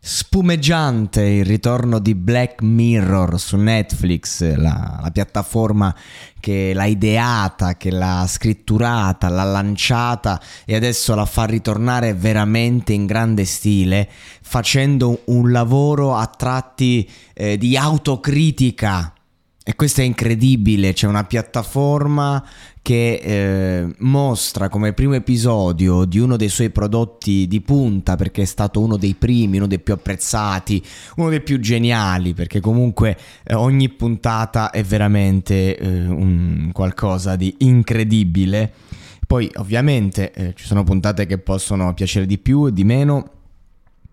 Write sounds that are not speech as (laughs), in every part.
Spumeggiante il ritorno di Black Mirror su Netflix, la, la, piattaforma che l'ha ideata, che l'ha scritturata, l'ha lanciata e adesso la fa ritornare veramente in grande stile, facendo un lavoro a tratti eh, di autocritica e questo è incredibile, c'è una piattaforma che eh, mostra come primo episodio di uno dei suoi prodotti di punta, perché è stato uno dei primi, uno dei più apprezzati, uno dei più geniali, perché comunque eh, ogni puntata è veramente eh, un qualcosa di incredibile. Poi ovviamente eh, ci sono puntate che possono piacere di più e di meno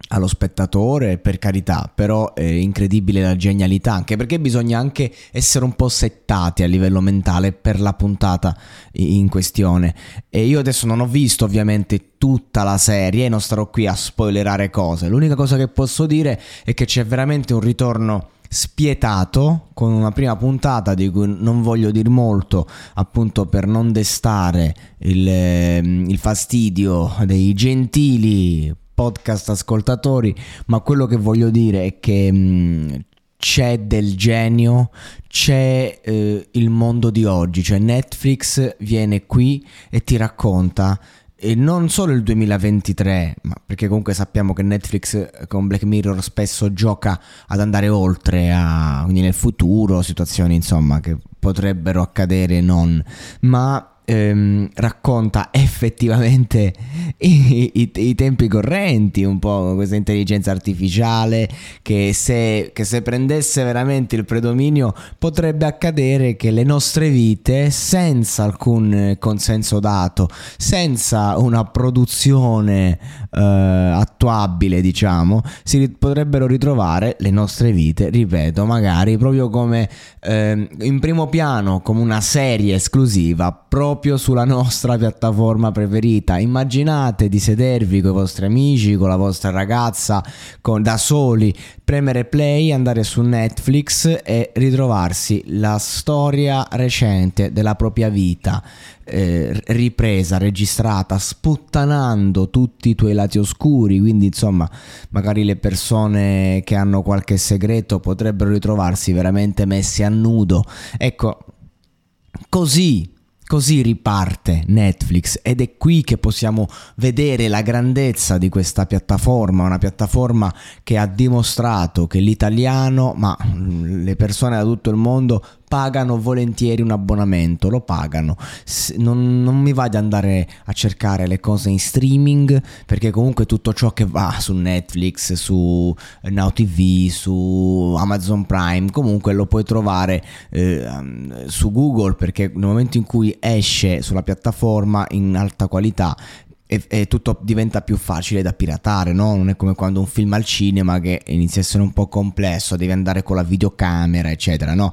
allo spettatore, per carità, però è incredibile la genialità, anche perché bisogna anche essere un po' settati a livello mentale per la puntata in questione. E io adesso non ho visto ovviamente tutta la serie, non starò qui a spoilerare cose. L'unica cosa che posso dire è che c'è veramente un ritorno spietato con una prima puntata di cui non voglio dire molto appunto per non destare il, ehm, il fastidio dei gentili podcast ascoltatori, ma quello che voglio dire è che mh, mm, c'è del genio, c'è eh, il mondo di oggi, cioè Netflix viene qui e ti racconta e non solo il 2023, ma perché comunque sappiamo che Netflix eh, con Black Mirror spesso gioca ad andare oltre a quindi nel futuro, situazioni insomma che potrebbero accadere non, ma ehm, racconta effettivamente i, i, i, tempi correnti, un po' questa intelligenza artificiale che se, che se prendesse veramente il predominio potrebbe accadere che le nostre vite senza alcun consenso dato, senza una produzione eh, attuabile diciamo, si potrebbero ritrovare le nostre vite, ripeto, magari proprio come eh, in primo piano, come una serie esclusiva proprio proprio sulla nostra piattaforma preferita. Immaginate di sedervi con i vostri amici, con la vostra ragazza, con, da soli, premere play, andare su Netflix e ritrovarsi la storia recente della propria vita. Eh, ripresa, registrata, sputtanando tutti i tuoi lati oscuri, quindi insomma magari le persone che hanno qualche segreto potrebbero ritrovarsi veramente messi a nudo. Ecco, così Così riparte Netflix ed è qui che possiamo vedere la grandezza di questa piattaforma, una piattaforma che ha dimostrato che l'italiano, ma le persone da tutto il mondo pagano volentieri un abbonamento, lo pagano. Non, non, mi va di andare a cercare le cose in streaming perché comunque tutto ciò che va su Netflix, su Now TV, su Amazon Prime, comunque lo puoi trovare eh, su Google perché nel momento in cui esce sulla piattaforma in alta qualità e, e, tutto diventa più facile da piratare, no? Non è come quando un film al cinema che inizia a essere un po' complesso, devi andare con la videocamera, eccetera, no?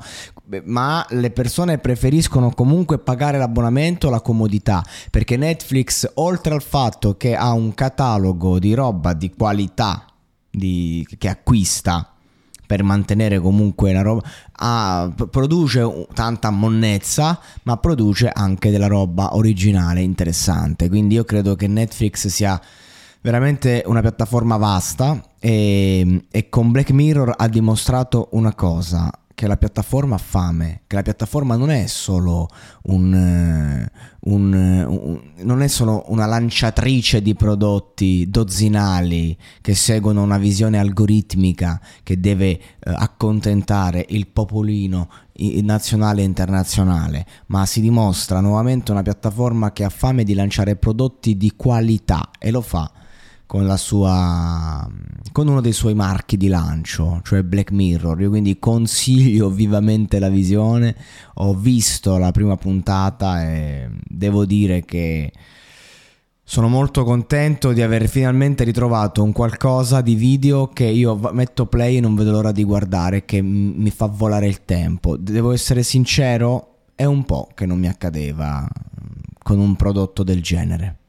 Ma le persone preferiscono comunque pagare l'abbonamento, la comodità, perché Netflix, oltre al fatto che ha un catalogo di roba di qualità di, che acquista per mantenere comunque la roba, ah, produce tanta monnezza, ma produce anche della roba originale interessante. Quindi io credo che Netflix sia veramente una piattaforma vasta e, e con Black Mirror ha dimostrato una cosa che la piattaforma ha fame, che la piattaforma non è solo un, eh, un, un, non è solo una lanciatrice di prodotti dozzinali che seguono una visione algoritmica che deve eh, accontentare il popolino nazionale e internazionale, ma si dimostra nuovamente una piattaforma che ha fame di lanciare prodotti di qualità e lo fa con, sua, con uno dei suoi marchi di lancio, cioè Black Mirror. Io quindi consiglio (laughs) vivamente la visione. Ho visto la prima puntata e devo dire che sono molto contento di aver finalmente ritrovato un qualcosa di video che io metto play e non vedo l'ora di guardare, che mi fa volare il tempo. Devo essere sincero, è un po' che non mi accadeva con un prodotto del genere.